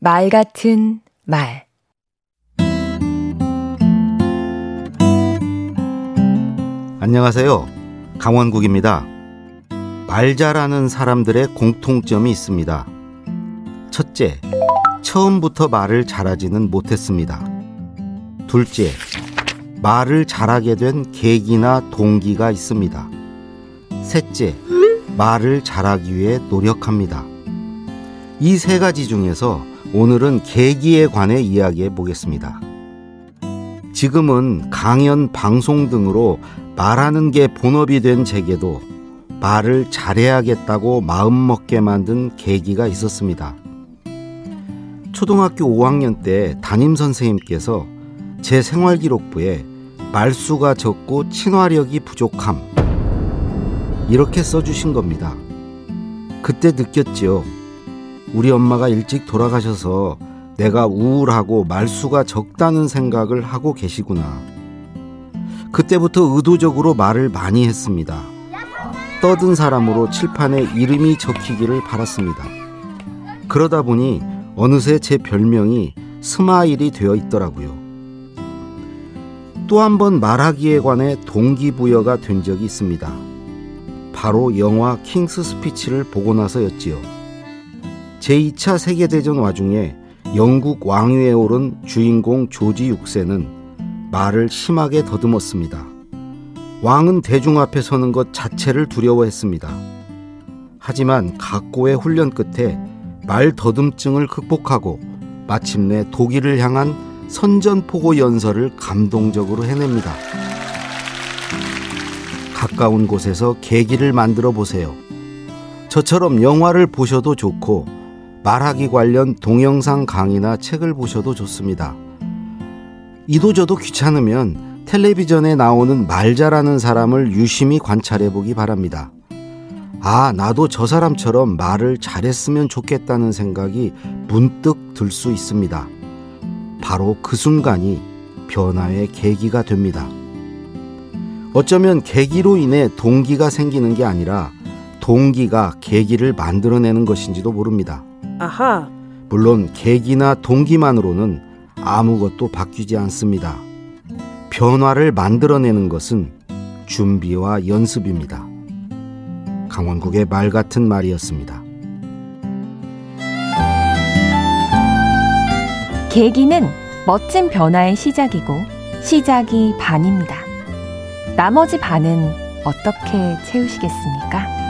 말 같은 말 안녕하세요. 강원국입니다. 말 잘하는 사람들의 공통점이 있습니다. 첫째, 처음부터 말을 잘하지는 못했습니다. 둘째, 말을 잘하게 된 계기나 동기가 있습니다. 셋째, 말을 잘하기 위해 노력합니다. 이 세 가지 중에서 오늘은 계기에 관해 이야기해 보겠습니다. 지금은 강연, 방송 등으로 말하는 게 본업이 된 제게도 말을 잘해야겠다고 마음먹게 만든 계기가 있었습니다. 초등학교 5학년 때 담임 선생님께서 제 생활 기록부에 말수가 적고 친화력이 부족함 이렇게 써주신 겁니다. 그때 느꼈지요. 우리 엄마가 일찍 돌아가셔서 내가 우울하고 말수가 적다는 생각을 하고 계시구나. 그때부터 의도적으로 말을 많이 했습니다. 떠든 사람으로 칠판에 이름이 적히기를 바랐습니다. 그러다 보니 어느새 제 별명이 스마일이 되어 있더라고요. 또 한 번 말하기에 관해 동기부여가 된 적이 있습니다. 바로 영화 킹스 스피치를 보고 나서였지요. 제2차 세계대전 와중에 영국 왕위에 오른 주인공 조지 6세는 말을 심하게 더듬었습니다. 왕은 대중 앞에 서는 것 자체를 두려워했습니다. 하지만 각고의 훈련 끝에 말 더듬증을 극복하고 마침내 독일을 향한 선전포고 연설을 감동적으로 해냅니다. 가까운 곳에서 계기를 만들어 보세요. 저처럼 영화를 보셔도 좋고 말하기 관련 동영상 강의나 책을 보셔도 좋습니다. 이도저도 귀찮으면 텔레비전에 나오는 말 잘하는 사람을 유심히 관찰해 보기 바랍니다. 아, 나도 저 사람처럼 말을 잘했으면 좋겠다는 생각이 문득 들 수 있습니다. 바로 그 순간이 변화의 계기가 됩니다. 어쩌면 계기로 인해 동기가 생기는 게 아니라 동기가 계기를 만들어내는 것인지도 모릅니다. 아하. 물론 계기나 동기만으로는 아무것도 바뀌지 않습니다. 변화를 만들어내는 것은 준비와 연습입니다. 강원국의 말 같은 말이었습니다. 계기는 멋진 변화의 시작이고 시작이 반입니다. 나머지 반은 어떻게 채우시겠습니까?